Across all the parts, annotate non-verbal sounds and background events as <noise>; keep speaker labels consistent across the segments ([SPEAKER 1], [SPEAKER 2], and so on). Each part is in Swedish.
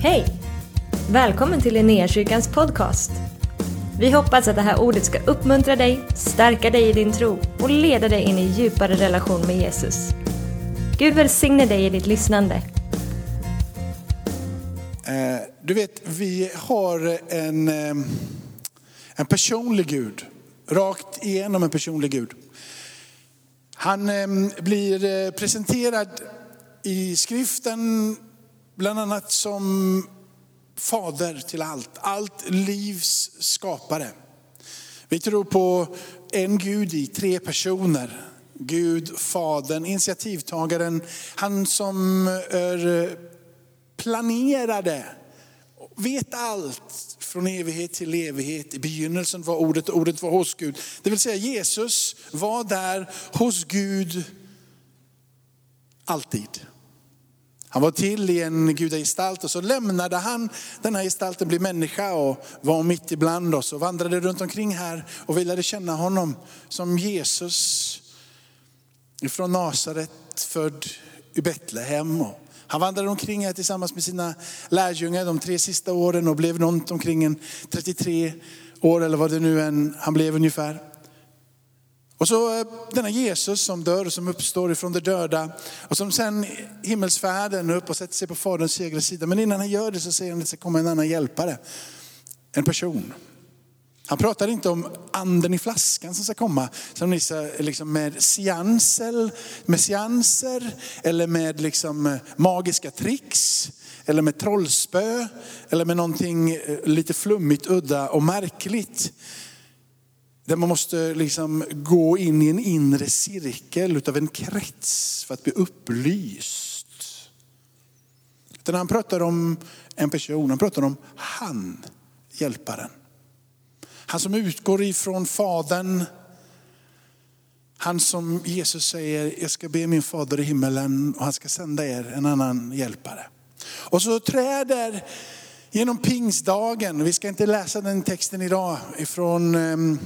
[SPEAKER 1] Hej! Välkommen till Linnéakyrkans podcast. Vi hoppas att det här ordet ska uppmuntra dig, stärka dig i din tro och leda dig in i djupare relation med Jesus. Gud välsigne dig i ditt lyssnande.
[SPEAKER 2] Eh, du vet, vi har en, eh, en personlig Gud. Rakt igenom en personlig Gud. Han eh, blir presenterad i skriften bland annat som fader till allt. Allt livs skapare. Vi tror på en Gud i tre personer. Gud, Fadern, initiativtagaren, han som är planerade, vet allt från evighet till evighet. I begynnelsen var ordet, ordet var hos Gud. Det vill säga Jesus var där hos Gud alltid. Han var till i en gudagestalt och så lämnade han den här gestalten, blev människa och var mitt ibland oss och vandrade runt omkring här och vi lärde känna honom som Jesus från Nasaret, född i Betlehem. Han vandrade omkring här tillsammans med sina lärjungar de tre sista åren och blev runt omkring en 33 år eller vad det nu än han blev ungefär. Och så eh, denna Jesus som dör och som uppstår ifrån de döda och som sen himmelsfärden upp och sätter sig på faderns högra sida. Men innan han gör det så säger han att det ska komma en annan hjälpare. En person. Han pratar inte om anden i flaskan som ska komma, som liksom med, seanser, med seanser eller med liksom eh, magiska tricks eller med trollspö eller med någonting eh, lite flummigt, udda och märkligt. Där man måste liksom gå in i en inre cirkel utav en krets för att bli upplyst. Utan han pratar om en person, han pratar om han, hjälparen. Han som utgår ifrån Fadern. Han som Jesus säger, jag ska be min fader i himmelen och han ska sända er en annan hjälpare. Och så träder genom pingstdagen, vi ska inte läsa den texten idag ifrån ehm,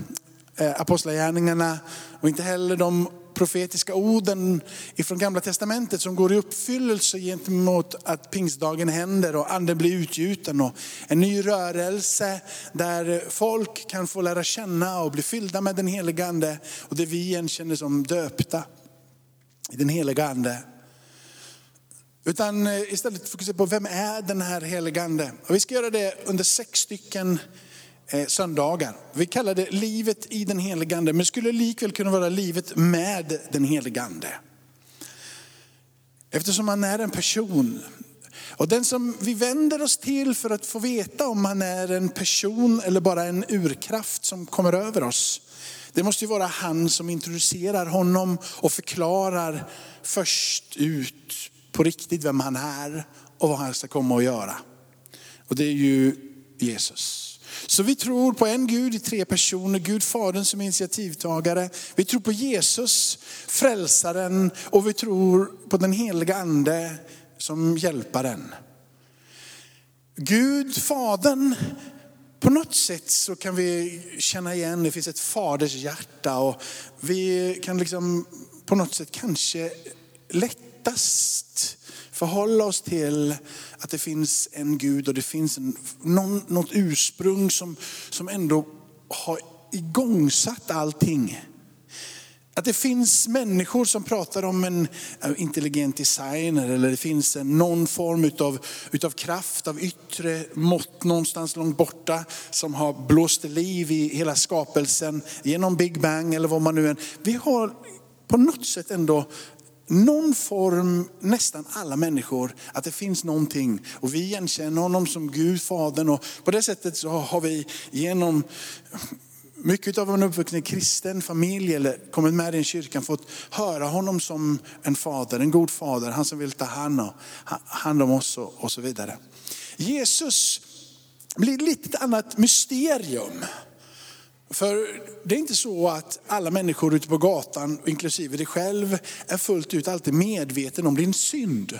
[SPEAKER 2] Eh, apostlagärningarna och inte heller de profetiska orden ifrån gamla testamentet som går i uppfyllelse gentemot att pingstdagen händer och anden blir utgjuten och en ny rörelse där folk kan få lära känna och bli fyllda med den heliga ande och det vi igen känner som döpta i den heliga ande. Utan eh, istället fokusera på vem är den här heliga ande? Och vi ska göra det under sex stycken Eh, söndagar. Vi kallar det livet i den helige ande, men det skulle likväl kunna vara livet med den helige ande. Eftersom han är en person. Och den som vi vänder oss till för att få veta om han är en person eller bara en urkraft som kommer över oss. Det måste ju vara han som introducerar honom och förklarar först ut på riktigt vem han är och vad han ska komma och göra. Och det är ju Jesus. Så vi tror på en Gud i tre personer, Gud Fadern som initiativtagare. Vi tror på Jesus, frälsaren och vi tror på den heliga ande som hjälparen. Gud, Fadern, på något sätt så kan vi känna igen, det finns ett faders hjärta och vi kan liksom på något sätt kanske lättast förhålla oss till att det finns en Gud och det finns en, någon, något ursprung som, som ändå har igångsatt allting. Att det finns människor som pratar om en eh, intelligent designer eller det finns en, någon form utav, utav kraft, av yttre mått någonstans långt borta som har blåst liv i hela skapelsen genom Big Bang eller vad man nu än. Vi har på något sätt ändå någon form, nästan alla människor, att det finns någonting. Och vi igenkänner honom som Gud, Fadern. Och på det sättet så har vi genom mycket av en uppvuxen kristen familj eller kommit med i en kyrkan fått höra honom som en fader, en god fader. Han som vill ta hand om oss och så vidare. Jesus blir lite annat mysterium. För det är inte så att alla människor ute på gatan, inklusive dig själv, är fullt ut alltid medveten om din synd.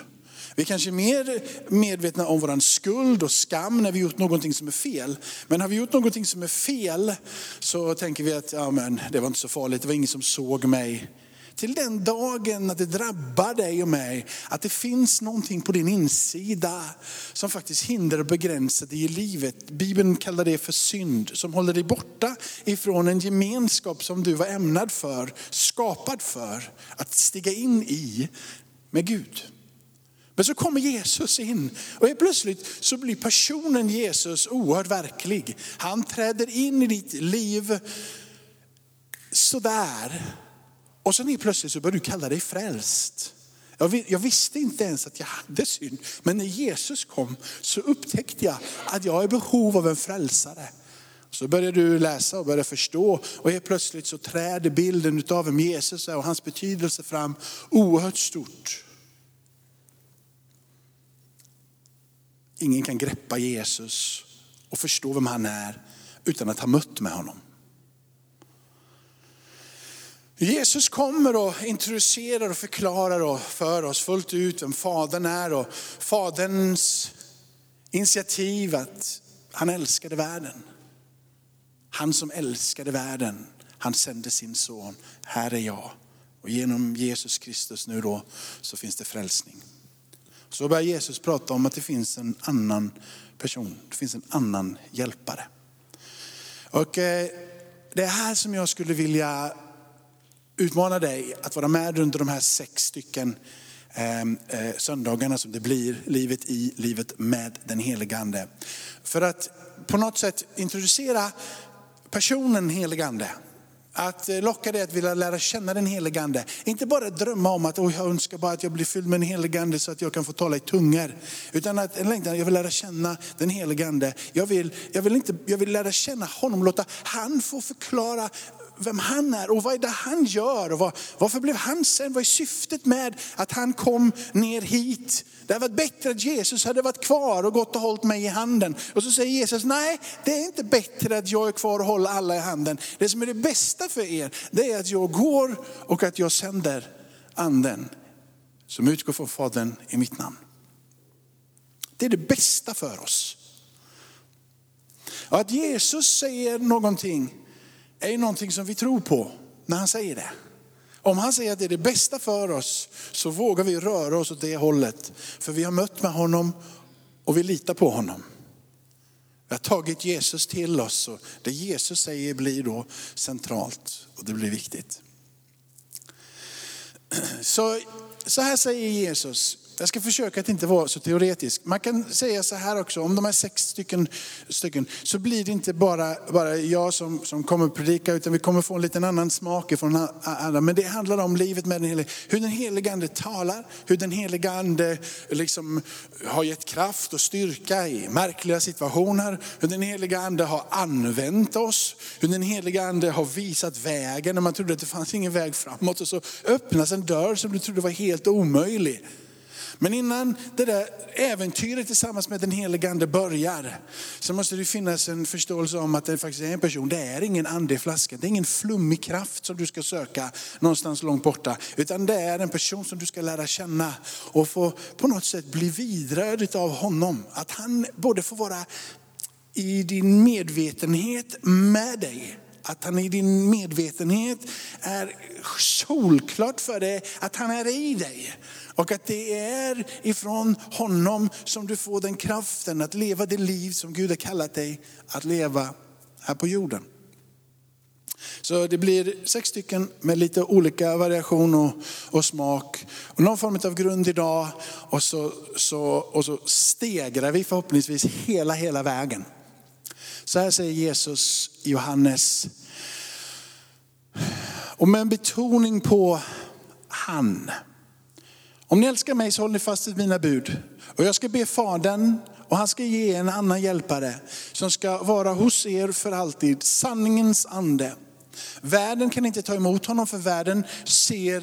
[SPEAKER 2] Vi är kanske är mer medvetna om vår skuld och skam när vi gjort någonting som är fel. Men har vi gjort någonting som är fel så tänker vi att ja, men, det var inte så farligt, det var ingen som såg mig. Till den dagen att det drabbar dig och mig, att det finns någonting på din insida som faktiskt hindrar och begränsar dig i livet. Bibeln kallar det för synd, som håller dig borta ifrån en gemenskap som du var ämnad för, skapad för, att stiga in i med Gud. Men så kommer Jesus in och helt plötsligt så blir personen Jesus oerhört verklig. Han träder in i ditt liv sådär. Och sen plötsligt så börjar du kalla dig frälst. Jag visste inte ens att jag hade synd. Men när Jesus kom så upptäckte jag att jag är i behov av en frälsare. Så började du läsa och började förstå och helt plötsligt så träder bilden av vem Jesus är och hans betydelse fram oerhört stort. Ingen kan greppa Jesus och förstå vem han är utan att ha mött med honom. Jesus kommer och introducerar och förklarar för oss fullt ut vem Fadern är och Faderns initiativ att han älskade världen. Han som älskade världen, han sände sin son. Här är jag. Och genom Jesus Kristus nu då så finns det frälsning. Så börjar Jesus prata om att det finns en annan person, det finns en annan hjälpare. Och eh, det är här som jag skulle vilja utmana dig att vara med under de här sex stycken ehm, eh, söndagarna som det blir, livet i, livet med den helige Ande. För att på något sätt introducera personen helige Ande. Att eh, locka dig att vilja lära känna den helige Ande. Inte bara drömma om att oh, jag önskar bara att jag blir fylld med den helige Ande så att jag kan få tala i tungor. Utan att en längtan, jag vill lära känna den helige Ande. Jag vill, jag, vill inte, jag vill lära känna honom, låta han få förklara vem han är och vad är det han gör. Och vad, varför blev han sen? Vad är syftet med att han kom ner hit? Det hade varit bättre att Jesus hade varit kvar och gått och hållit mig i handen. Och så säger Jesus, nej det är inte bättre att jag är kvar och håller alla i handen. Det som är det bästa för er, det är att jag går och att jag sänder anden som utgår från Fadern i mitt namn. Det är det bästa för oss. Och att Jesus säger någonting är ju någonting som vi tror på när han säger det. Om han säger att det är det bästa för oss så vågar vi röra oss åt det hållet. För vi har mött med honom och vi litar på honom. Vi har tagit Jesus till oss och det Jesus säger blir då centralt och det blir viktigt. <clears throat> Så, så här säger Jesus, jag ska försöka att inte vara så teoretisk. Man kan säga så här också, om de här sex stycken, stycken så blir det inte bara, bara jag som, som kommer att predika, utan vi kommer få en liten annan smak från andra. Men det handlar om livet med den helige, hur den helige ande talar, hur den helige ande liksom har gett kraft och styrka i märkliga situationer, hur den helige ande har använt oss, hur den helige ande har visat vägen när man trodde att det fanns ingen väg framåt och så öppnas en dörr som du trodde var helt omöjlig. Men innan det där äventyret tillsammans med den helige ande börjar, så måste det finnas en förståelse om att det faktiskt är en person. Det är ingen ande i flaskan, det är ingen flummig kraft som du ska söka någonstans långt borta. Utan det är en person som du ska lära känna och få på något sätt bli vidrörd av honom. Att han både får vara i din medvetenhet med dig, att han i din medvetenhet är solklart för dig att han är i dig. Och att det är ifrån honom som du får den kraften att leva det liv som Gud har kallat dig att leva här på jorden. Så det blir sex stycken med lite olika variation och, och smak. Och någon form av grund idag och så, så, och så stegrar vi förhoppningsvis hela, hela vägen. Så här säger Jesus i Johannes. Och med en betoning på han. Om ni älskar mig så håller ni fast vid mina bud. Och jag ska be Fadern och han ska ge en annan hjälpare som ska vara hos er för alltid, sanningens ande. Världen kan inte ta emot honom för världen ser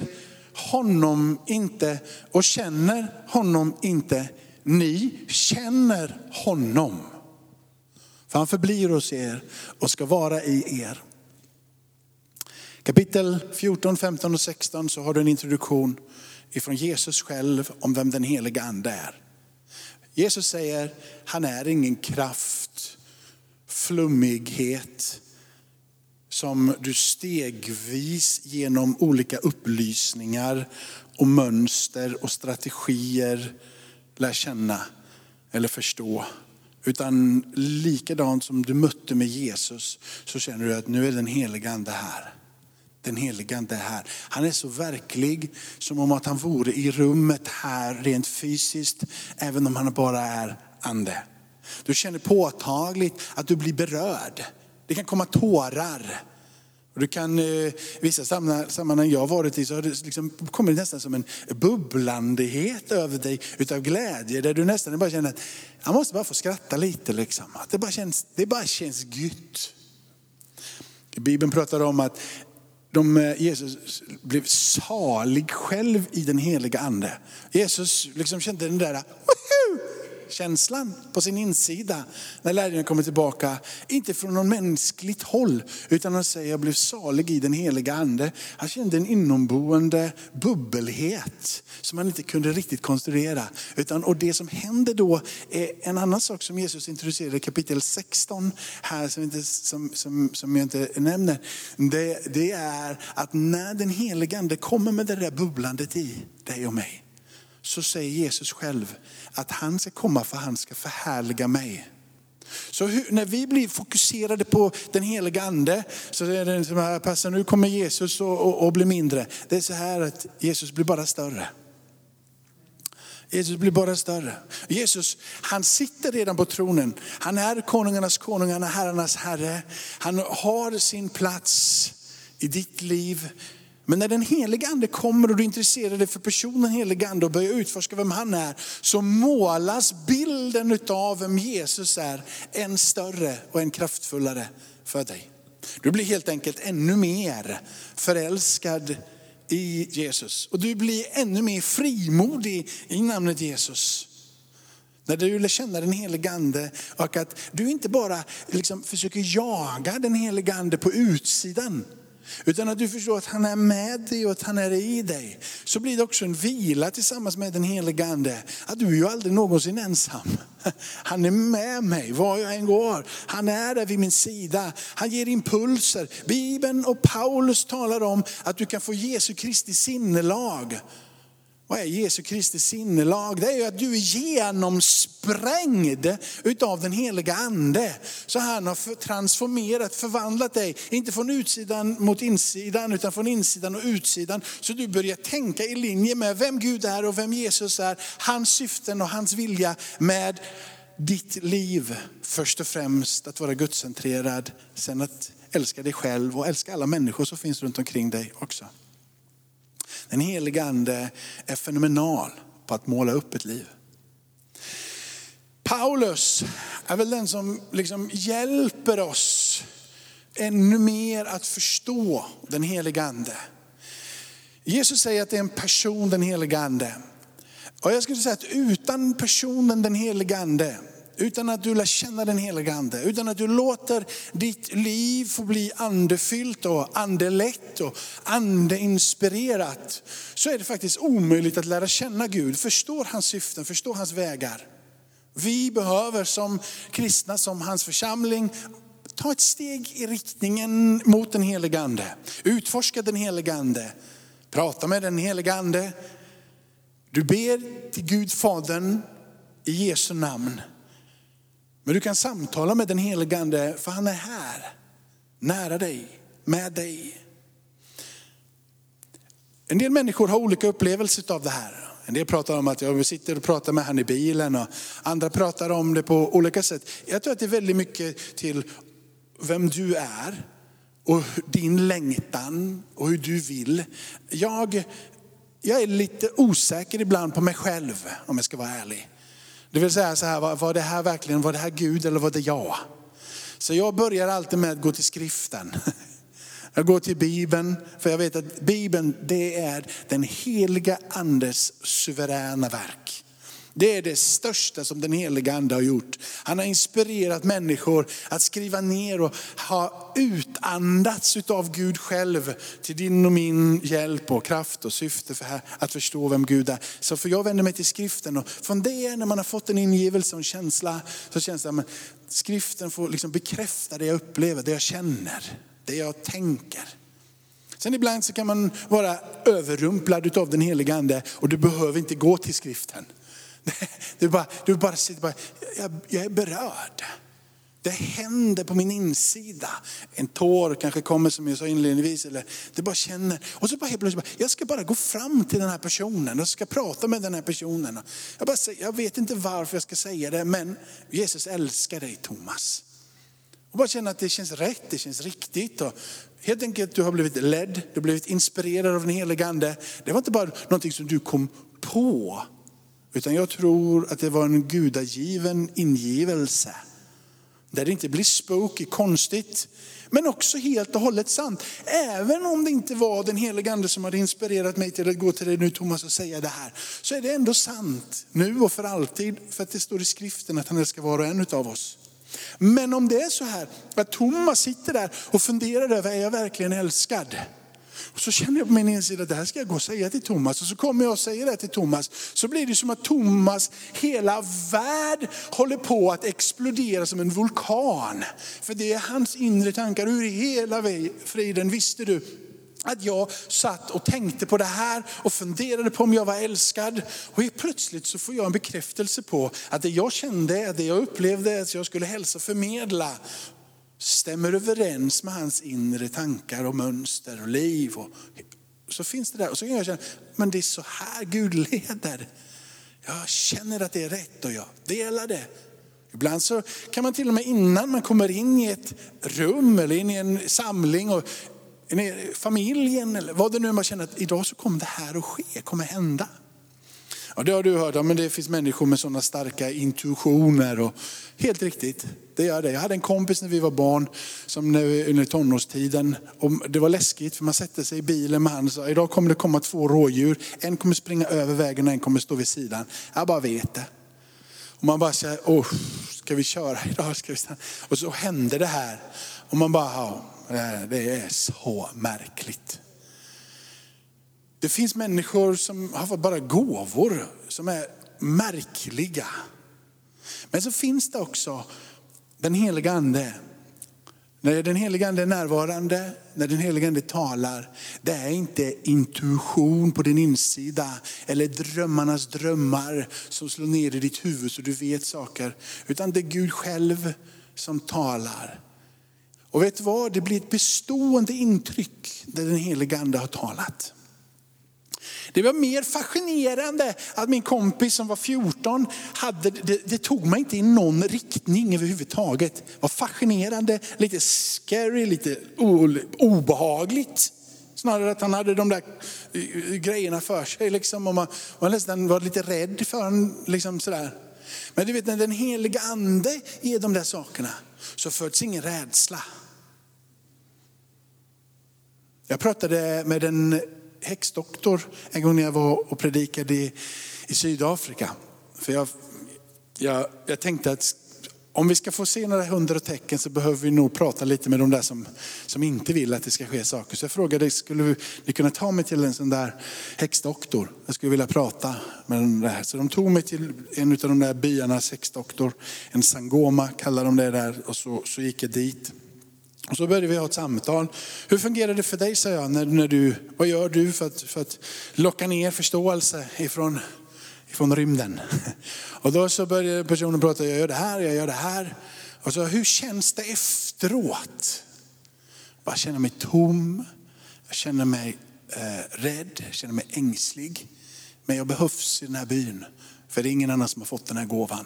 [SPEAKER 2] honom inte och känner honom inte. Ni känner honom. För han förblir hos er och ska vara i er. Kapitel 14, 15 och 16 så har du en introduktion ifrån Jesus själv om vem den heliga ande är. Jesus säger, han är ingen kraft, flummighet, som du stegvis genom olika upplysningar och mönster och strategier lär känna eller förstå. Utan likadant som du mötte med Jesus så känner du att nu är den helige ande här. Den helige ande är här. Han är så verklig som om att han vore i rummet här rent fysiskt, även om han bara är ande. Du känner påtagligt att du blir berörd. Det kan komma tårar. Du kan, eh, vissa sammanhang jag har varit i så har det liksom kommit nästan som en bubblandighet över dig utav glädje. Där du nästan bara känner att jag måste bara få skratta lite. Liksom. Att det, bara känns, det bara känns gött. Bibeln pratar om att de, eh, Jesus blev salig själv i den heliga ande. Jesus liksom kände den där, Woohoo! Känslan på sin insida när lärjungarna kommer tillbaka. Inte från någon mänskligt håll utan han säger jag blev salig i den heliga ande. Han kände en inomboende bubbelhet som han inte kunde riktigt konstruera. Utan, och det som händer då är en annan sak som Jesus introducerar i kapitel 16 här som, inte, som, som, som jag inte nämner. Det, det är att när den heliga ande kommer med det där bubblandet i dig och mig så säger Jesus själv att han ska komma för han ska förhärliga mig. Så hur, när vi blir fokuserade på den heliga ande så är det som här, passar nu kommer Jesus och, och, och blir mindre. Det är så här att Jesus blir bara större. Jesus blir bara större. Jesus, han sitter redan på tronen. Han är konungarnas konung, han är herrarnas herre. Han har sin plats i ditt liv. Men när den heliga ande kommer och du intresserar dig för personen heliga ande och börjar utforska vem han är, så målas bilden av vem Jesus är än större och än kraftfullare för dig. Du blir helt enkelt ännu mer förälskad i Jesus. Och du blir ännu mer frimodig i namnet Jesus. När du lär känna den helige ande och att du inte bara liksom försöker jaga den helige ande på utsidan. Utan att du förstår att han är med dig och att han är i dig. Så blir det också en vila tillsammans med den helige ande. Att du är ju aldrig någonsin ensam. <laughs> Han är med mig var jag än går. Han är där vid min sida. Han ger impulser. Bibeln och Paulus talar om att du kan få Jesu Kristi sinnelag. Vad är Jesu Kristi sinnelag? Det är ju att du är genomsprängd utav den heliga ande. Så han har transformerat, förvandlat dig, inte från utsidan mot insidan, utan från insidan och utsidan. Så du börjar tänka i linje med vem Gud är och vem Jesus är, hans syften och hans vilja med ditt liv. Först och främst att vara gudscentrerad, sen att älska dig själv och älska alla människor som finns runt omkring dig också. Den heliga ande är fenomenal på att måla upp ett liv. Paulus är väl den som liksom hjälper oss ännu mer att förstå den heliga ande. Jesus säger att det är en person, den heliga ande. Och jag skulle säga att utan personen, den heliga ande, utan att du lär känna den heliga ande, utan att du låter ditt liv få bli andefyllt och andelätt och andeinspirerat, så är det faktiskt omöjligt att lära känna Gud, förstå hans syften, förstå hans vägar. Vi behöver som kristna, som hans församling, ta ett steg i riktningen mot den heliga ande. Utforska den heliga ande, prata med den heliga ande. Du ber till Gud Fadern i Jesu namn. Men du kan samtala med den helige ande för han är här, nära dig, med dig. En del människor har olika upplevelser av det här. En del pratar om att jag sitter och pratar med han i bilen och andra pratar om det på olika sätt. Jag tror att det är väldigt mycket till vem du är och din längtan och hur du vill. Jag, jag är lite osäker ibland på mig själv om jag ska vara ärlig. Det vill säga så här, var, var det här verkligen, var det här Gud eller var det jag? Så jag börjar alltid med att gå till skriften. <laughs> Jag går till Bibeln, för jag vet att Bibeln det är den heliga andes suveräna verk. Det är det största som den heliga ande har gjort. Han har inspirerat människor att skriva ner och ha ut utandats av Gud själv till din och min hjälp och kraft och syfte för att förstå vem Gud är. Så för jag vänder mig till skriften och från det när man har fått en ingivelse och en känsla så känns det att skriften får liksom bekräfta det jag upplever, det jag känner. det jag tänker. Sen ibland så kan man vara överrumplad av den heliga ande och du behöver inte gå till skriften. <laughs> Du bara, du bara sitter bara, jag, jag är berörd. Det händer på min insida. En tår kanske kommer som jag sa inledningsvis. Eller det bara känner. Och så bara helt plötsligt, jag ska bara gå fram till den här personen och ska prata med den här personen. Jag, bara, jag vet inte varför jag ska säga det, men Jesus älskar dig Thomas. Och bara känna att det känns rätt, det känns riktigt. Och helt enkelt du har blivit ledd, du har blivit inspirerad av den helige ande. Det var inte bara någonting som du kom på. Utan jag tror att det var en gudagiven ingivelse. Där det inte blir spooky, konstigt. Men också helt och hållet sant. Även om det inte var den heliga ande som hade inspirerat mig till att gå till dig nu Thomas och säga det här. Så är det ändå sant nu och för alltid. För att det står i skriften att han älskar var och en av oss. Men om det är så här att Thomas sitter där och funderar över, är jag verkligen älskad? Och så känner jag på min insida, det här ska jag gå och säga till Thomas. Och så kommer jag och säger det till Thomas. Så blir det som att Thomas, hela värld håller på att explodera som en vulkan. För det är hans inre tankar. Hur i hela friden visste du att jag satt och tänkte på det här och funderade på om jag var älskad. Och helt plötsligt så får jag en bekräftelse på att det jag kände, det jag upplevde, att jag skulle hälsa förmedla stämmer överens med hans inre tankar och mönster och liv. Och så finns det där. Och så kan jag känna, men det är så här Gud leder. Jag känner att det är rätt och jag delar det. Ibland så kan man till och med innan man kommer in i ett rum eller in i en samling och familjen eller vad det nu är man känner att idag så kommer det här att ske, kommer hända. Ja, det har du hört, ja, men det finns människor med sådana starka intuitioner. Och, helt riktigt, det gör det. Jag hade en kompis när vi var barn, som under tonårstiden. Och det var läskigt för man sätter sig i bilen med honom och sa, idag kommer det komma två rådjur. En kommer springa över vägen och en kommer stå vid sidan. Jag bara vet det. Och man bara säger, oh, ska vi köra idag? Ska vi och så hände det här. Och man bara, ja, det är så märkligt. Det finns människor som har fått bara gåvor som är märkliga. Men så finns det också den heliga ande. När den heliga ande är närvarande, när den heliga ande talar, det är inte intuition på din insida eller drömmarnas drömmar som slår ner i ditt huvud så du vet saker. Utan det är Gud själv som talar. Och vet du vad, det blir ett bestående intryck där den heliga ande har talat. Det var mer fascinerande att min kompis som var 14, hade, det, det tog mig inte i någon riktning överhuvudtaget. Det var fascinerande, lite scary, lite obehagligt. Snarare att han hade de där eh, grejerna för sig. Liksom, och man, man nästan var lite rädd för honom. Liksom sådär. Men du vet när den heliga ande ger de där sakerna så föds ingen rädsla. Jag pratade med en häxdoktor en gång när jag var och predikade i, i Sydafrika. För jag, jag, jag tänkte att om vi ska få se några hundra tecken så behöver vi nog prata lite med de där som, som inte vill att det ska ske saker. Så jag frågade, skulle ni kunna ta mig till en sån där häxdoktor? Jag skulle vilja prata med den där. Så de tog mig till en av de där byarnas häxdoktor. En sangoma kallar de det där. Och så, så gick jag dit. Och så började vi ha ett samtal. Hur fungerar det för dig, sa jag, när, när du, vad gör du för att, för att locka ner förståelse ifrån, ifrån rymden? <laughs> Och då så började personen prata, jag gör det här, jag gör det här. Och så, hur känns det efteråt? Jag känner mig tom, jag känner mig eh, rädd, jag känner mig ängslig. Men jag behövs i den här byn, för det är ingen annan som har fått den här gåvan.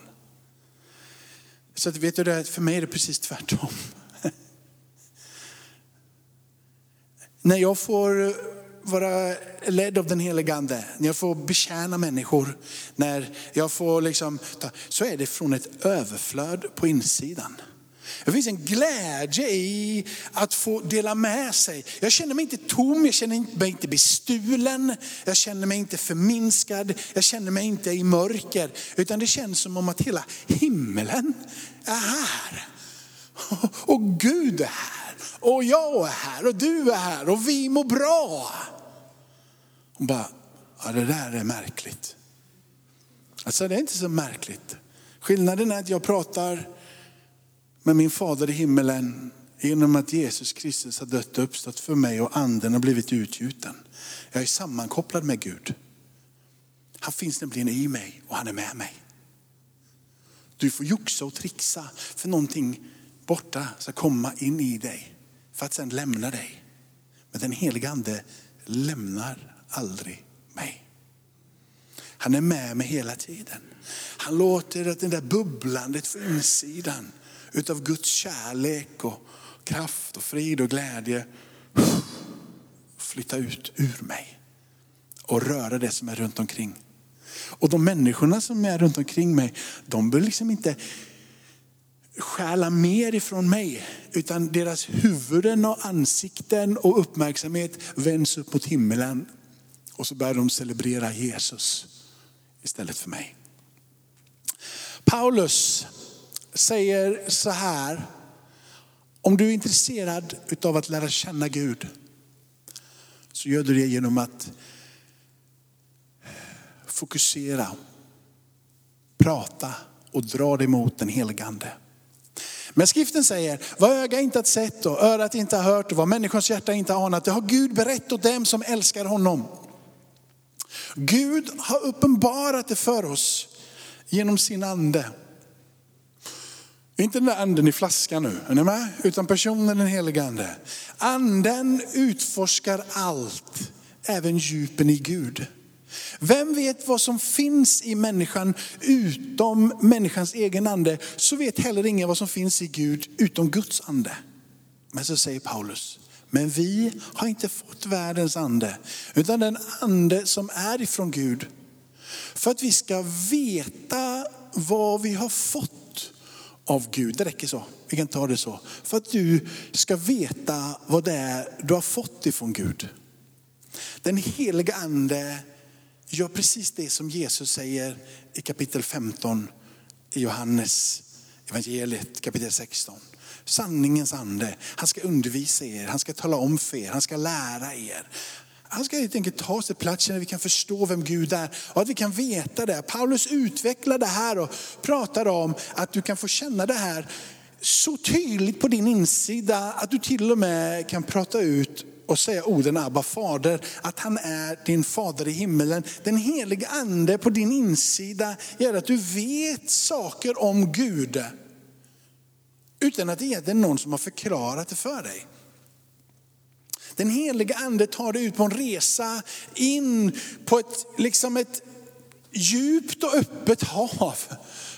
[SPEAKER 2] Så att, vet du, för mig är det precis tvärtom. När jag får eh, vara ledd av den helige Ande, när jag får betjäna människor, när jag får liksom, så är det från ett överflöd på insidan. Det finns en glädje i att få dela med sig. Jag känner mig inte tom, jag känner mig inte bestulen, jag känner mig inte förminskad, jag känner mig inte i mörker. Utan det känns som om att hela himlen är här. <laughs> Och Gud är här. Och jag är här och du är här och vi mår bra. Hon bara, ja det där är märkligt. Alltså det är inte så märkligt. Skillnaden är att jag pratar med min fader i himmelen genom att Jesus Kristus har dött och uppstått för mig och anden har blivit utgjuten. Jag är sammankopplad med Gud. Han finns nämligen i mig och han är med mig. Du får joxa och trixa för någonting borta ska komma in i dig för att sen lämna dig. Men den heliga ande lämnar aldrig mig. Han är med mig hela tiden. Han låter att det där bubblandet från insidan utav Guds kärlek och kraft och frid och glädje flytta ut ur mig och röra det som är runt omkring. Och de människorna som är runt omkring mig, de blir liksom inte stjäla mer ifrån mig, utan deras huvuden och ansikten och uppmärksamhet vänds upp mot himmelen. Och så börjar de celebrera Jesus istället för mig. Paulus säger så här, om du är intresserad av att lära känna Gud, så gör du det genom att fokusera, prata och dra dig mot den helige Ande. Men skriften säger, vad öga inte har sett och örat inte har hört och vad människans hjärta inte har anat, det har Gud berättat åt dem som älskar honom. Gud har uppenbarat det för oss genom sin ande. Inte den där anden i flaskan nu, är ni med? Utan personen den helige ande. Anden utforskar allt, även djupen i Gud. Vem vet vad som finns i människan utom människans egen ande, så vet heller ingen vad som finns i Gud utom Guds ande. Men så säger Paulus, men vi har inte fått världens ande, utan den ande som är ifrån Gud. För att vi ska veta vad vi har fått av Gud. Det räcker så, vi kan ta det så. För att du ska veta vad det är du har fått ifrån Gud. Den heliga ande gör precis det som Jesus säger i kapitel 15 i Johannes evangeliet kapitel 16. Sanningens ande, han ska undervisa er, han ska tala om för er, han ska lära er. Han ska helt enkelt ta oss till platsen där vi kan förstå vem Gud är och att vi kan veta det. Paulus utvecklar det här och pratar om att du kan få känna det här så tydligt på din insida att du till och med kan prata ut och säga orden Abba fader, att han är din fader i himmelen. Den heliga ande på din insida gör att du vet saker om Gud. Utan att det är någon som har förklarat det för dig. Den heliga ande tar dig ut på en resa in på ett, liksom ett djupt och öppet hav.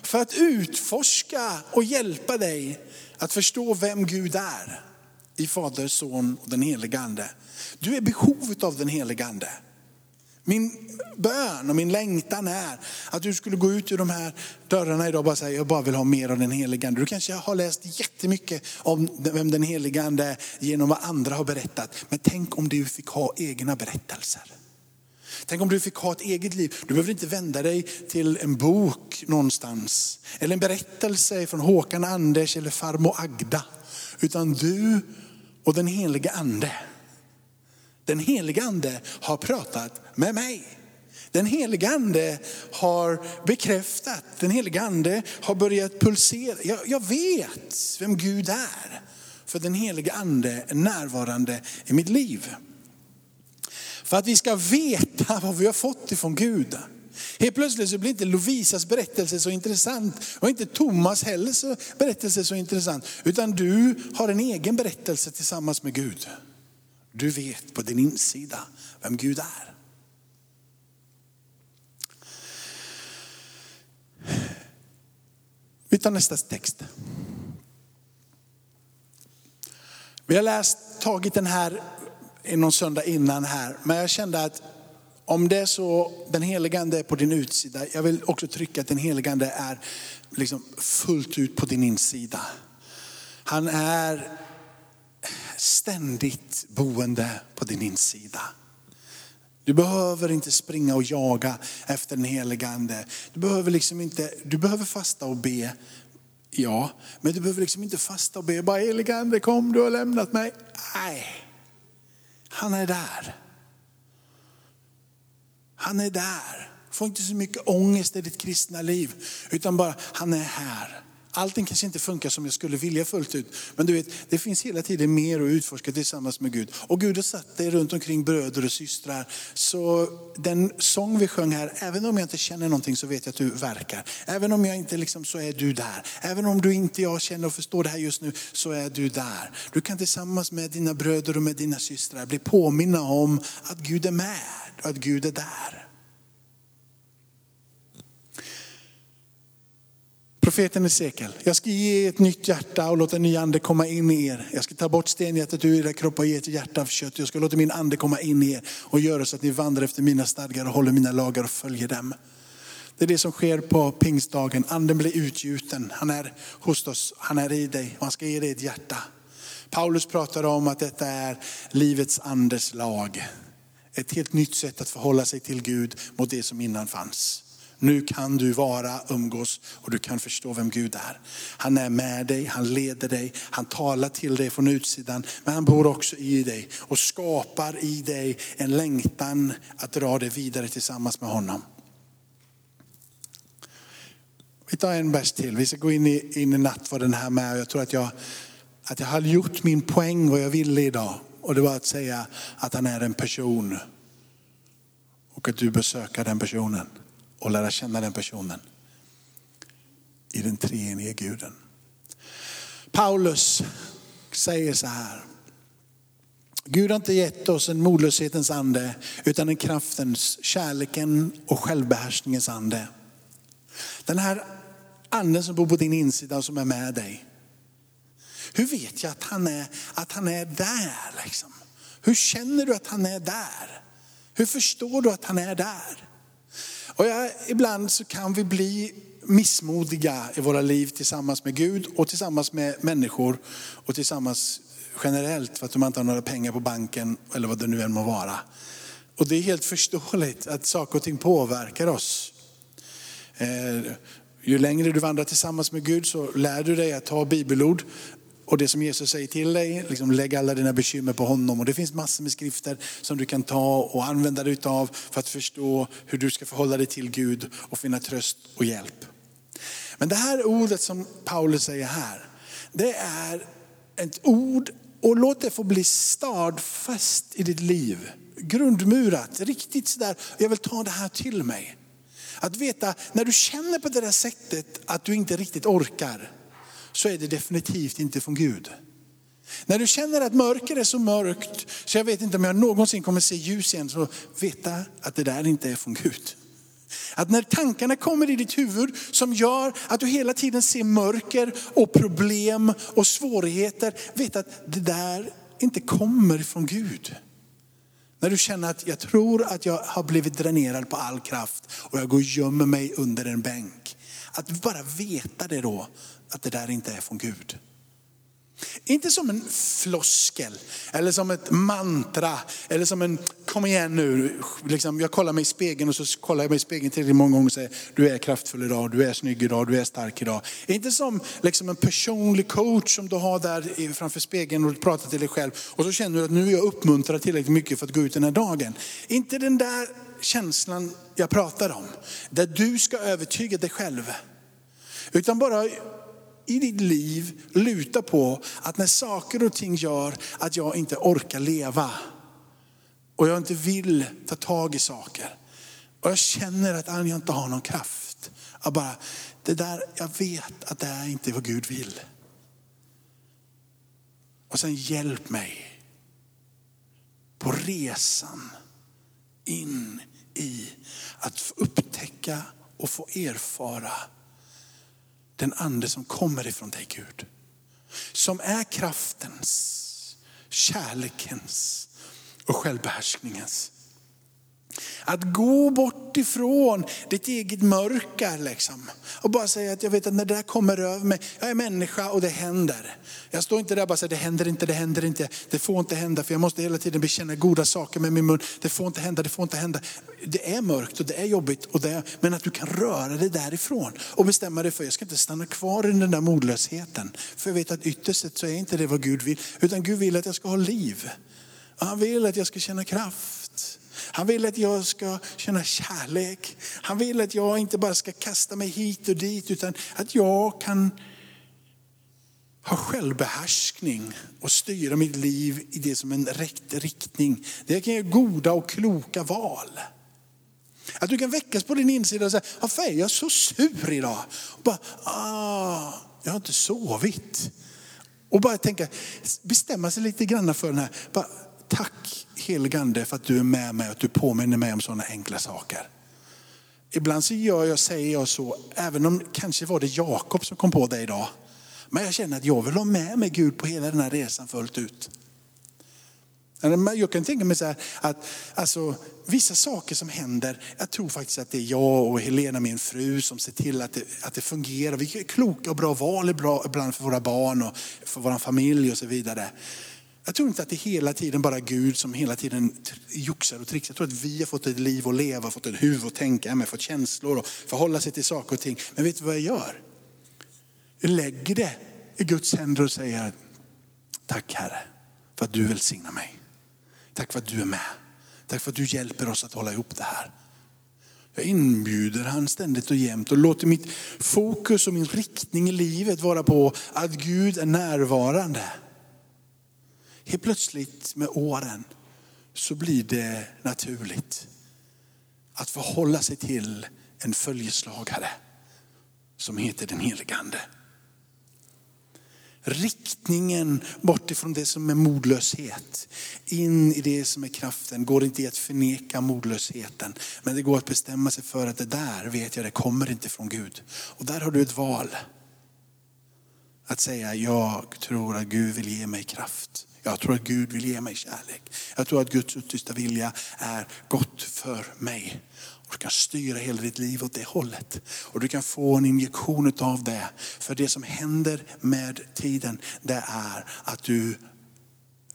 [SPEAKER 2] För att utforska och hjälpa dig att förstå vem Gud är i Fader, Son och den helige Ande. Du är i behov av den helige Ande. Min bön och min längtan är att du skulle gå ut ur de här dörrarna idag och bara säga, jag bara vill ha mer av den helige Ande. Du kanske har läst jättemycket om vem den helige Ande är genom vad andra har berättat. Men tänk om du fick ha egna berättelser. Tänk om du fick ha ett eget liv. Du behöver inte vända dig till en bok någonstans. Eller en berättelse från Håkan Anders eller farmor Agda. Utan du och den helige ande. Den helige ande har pratat med mig. Den helige ande har bekräftat, den helige ande har börjat pulsera. Jag, jag vet vem Gud är. För den helige ande är närvarande i mitt liv. För att vi ska veta vad vi har fått ifrån Gud. Helt plötsligt så blir inte Lovisas berättelse så intressant och inte Thomas heller berättelse så intressant. Utan du har en egen berättelse tillsammans med Gud. Du vet på din insida vem Gud är. Vi tar nästa text. Vi har läst, tagit den här någon söndag innan här, men jag kände att om det är så, den helige ande är på din utsida. Jag vill också trycka att den helige ande är liksom fullt ut på din insida. Han är ständigt boende på din insida. Du behöver inte springa och jaga efter den helige ande. Du behöver liksom inte, du behöver fasta och be. Ja, men du behöver liksom inte fasta och be. Bara helige ande kom, du har lämnat mig. Nej, han är där. Han är där. Få inte så mycket ångest i ditt kristna liv, utan bara han är här. Allting kanske inte funkar som jag skulle vilja fullt ut. Men du vet, det finns hela tiden mer att utforska tillsammans med Gud. Och Gud har satt dig runt omkring bröder och systrar. Så den sång vi sjöng här, även om jag inte känner någonting så vet jag att du verkar. Även om jag inte liksom, så är du där. Även om du inte jag känner och förstår det här just nu så är du där. Du kan tillsammans med dina bröder och med dina systrar bli påminna om att Gud är med och att Gud är där. Profeten Esekiel, jag ska ge ett nytt hjärta och låta en ny ande komma in i er. Jag ska ta bort stenhjärtat ur era kroppar och ge ett hjärta av kött. Jag ska låta min ande komma in i er och göra så att ni vandrar efter mina stadgar och håller mina lagar och följer dem. Det är det som sker på pingstdagen. Anden blir utgjuten. Han är hos oss, han är i dig och han ska ge dig ett hjärta. Paulus pratar om att detta är livets andes lag. Ett helt nytt sätt att förhålla sig till Gud mot det som innan fanns. Nu kan du vara, umgås och du kan förstå vem Gud är. Han är med dig, han leder dig, han talar till dig från utsidan. Men han bor också i dig och skapar i dig en längtan att dra dig vidare tillsammans med honom. Vi tar en vers till. Vi ska gå in i, in i nattvarden här med. Jag tror att jag, att jag har gjort min poäng vad jag ville idag. Och det var att säga att han är en person. Och att du bör söka den personen och lära känna den personen i den treenige guden. Paulus säger så här. Gud har inte gett oss en modlöshetens ande utan en kraftens, kärleken och självbehärskningens ande. Den här anden som bor på din insida och som är med dig. Hur vet jag att han är, att han är där? Liksom? Hur känner du att han är där? Hur förstår du att han är där? Och jag, ibland så kan vi bli missmodiga i våra liv tillsammans med Gud och tillsammans med människor och tillsammans generellt för att de inte har några pengar på banken eller vad det nu än må vara. Och det är helt förståeligt att saker och ting påverkar oss. Eh, ju längre du vandrar tillsammans med Gud så lär du dig att ta bibelord och det som Jesus säger till dig, liksom lägg alla dina bekymmer på honom. Och det finns massor med skrifter som du kan ta och använda dig av för att förstå hur du ska förhålla dig till Gud och finna tröst och hjälp. Men det här ordet som Paulus säger här, det är ett ord och låt det få bli stadfast i ditt liv. Grundmurat, riktigt sådär, jag vill ta det här till mig. Att veta, när du känner på det där sättet att du inte riktigt orkar, så är det definitivt inte från Gud. När du känner att mörker är så mörkt så jag vet inte om jag någonsin kommer se ljus igen, så veta att det där inte är från Gud. Att när tankarna kommer i ditt huvud som gör att du hela tiden ser mörker och problem och svårigheter, veta att det där inte kommer från Gud. När du känner att jag tror att jag har blivit dränerad på all kraft och jag går och gömmer mig under en bänk. Att bara veta det då, att det där inte är från Gud. Inte som en floskel eller som ett mantra eller som en, kom igen nu, liksom, jag kollar mig i spegeln och så kollar jag mig i spegeln tillräckligt många gånger och säger, du är kraftfull idag, du är snygg idag, du är stark idag. Inte som liksom, en personlig coach som du har där framför spegeln och pratar till dig själv och så känner du att nu är jag uppmuntrad tillräckligt mycket för att gå ut den här dagen. Inte den där känslan jag pratar om, där du ska övertyga dig själv. Utan bara i ditt liv luta på att när saker och ting gör att jag inte orkar leva och jag inte vill ta tag i saker och jag känner att jag inte har någon kraft. Jag bara, det där, jag vet att det är inte vad Gud vill. Och sen hjälp mig på resan in i att upptäcka och få erfara den ande som kommer ifrån dig Gud. Som är kraftens, kärlekens och självbehärskningens. Att gå bort ifrån ditt eget mörker liksom. Och bara säga att jag vet att när det där kommer över mig, jag är människa och det händer. Jag står inte där och bara säger det händer inte, det händer inte, det får inte hända. För jag måste hela tiden bekänna goda saker med min mun. Det får inte hända, det får inte hända. Det är mörkt och det är jobbigt, och det är, men att du kan röra dig därifrån. Och bestämma dig för, jag ska inte stanna kvar i den där modlösheten. För jag vet att ytterst sett så är inte det vad Gud vill. Utan Gud vill att jag ska ha liv. Han vill att jag ska känna kraft. Han vill att jag ska känna kärlek. Han vill att jag inte bara ska kasta mig hit och dit utan att jag kan ha självbehärskning och styra mitt liv i det som en rätt riktning. Det kan göra goda och kloka val. Att du kan väckas på din insida och säga, varför är jag så sur idag? Och bara, ah, jag har inte sovit. Och bara tänka, bestämma sig lite grann för den här, bara, tack heligande för att du är med mig och att du påminner mig om sådana enkla saker. Ibland så gör jag, säger jag så, även om kanske var det Jakob som kom på det idag. Men jag känner att jag vill ha med mig Gud på hela den här resan fullt ut. Jag kan tänka mig så här, att alltså, vissa saker som händer, jag tror faktiskt att det är jag och Helena, min fru, som ser till att det, att det fungerar. Vi gör kloka och bra val ibland för våra barn och för vår familj och så vidare. Jag tror inte att det är hela tiden bara Gud som hela tiden joxar och trixar. Jag tror att vi har fått ett liv att leva, fått ett huvud att tänka med, fått känslor och förhålla sig till saker och ting. Men vet du vad jag gör? Jag lägger det i Guds händer och säger, tack Herre för att du välsignar mig. Tack för att du är med. Tack för att du hjälper oss att hålla ihop det här. Jag inbjuder han ständigt och jämt och låter mitt fokus och min riktning i livet vara på att Gud är närvarande. Helt plötsligt med åren så blir det naturligt att förhålla sig till en följeslagare som heter den heligande riktningen bort ifrån det som är modlöshet. In i det som är kraften. Går inte att förneka modlösheten. Men det går att bestämma sig för att det där vet jag, det kommer inte från Gud. Och där har du ett val. Att säga, jag tror att Gud vill ge mig kraft. Jag tror att Gud vill ge mig kärlek. Jag tror att Guds yttersta vilja är gott för mig. Du kan styra hela ditt liv åt det hållet. Och du kan få en injektion av det. För det som händer med tiden, det är att du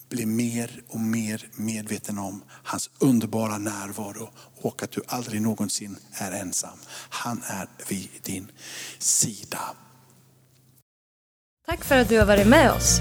[SPEAKER 2] blir mer och mer medveten om hans underbara närvaro och att du aldrig någonsin är ensam. Han är vid din sida.
[SPEAKER 1] Tack för att du har varit med oss.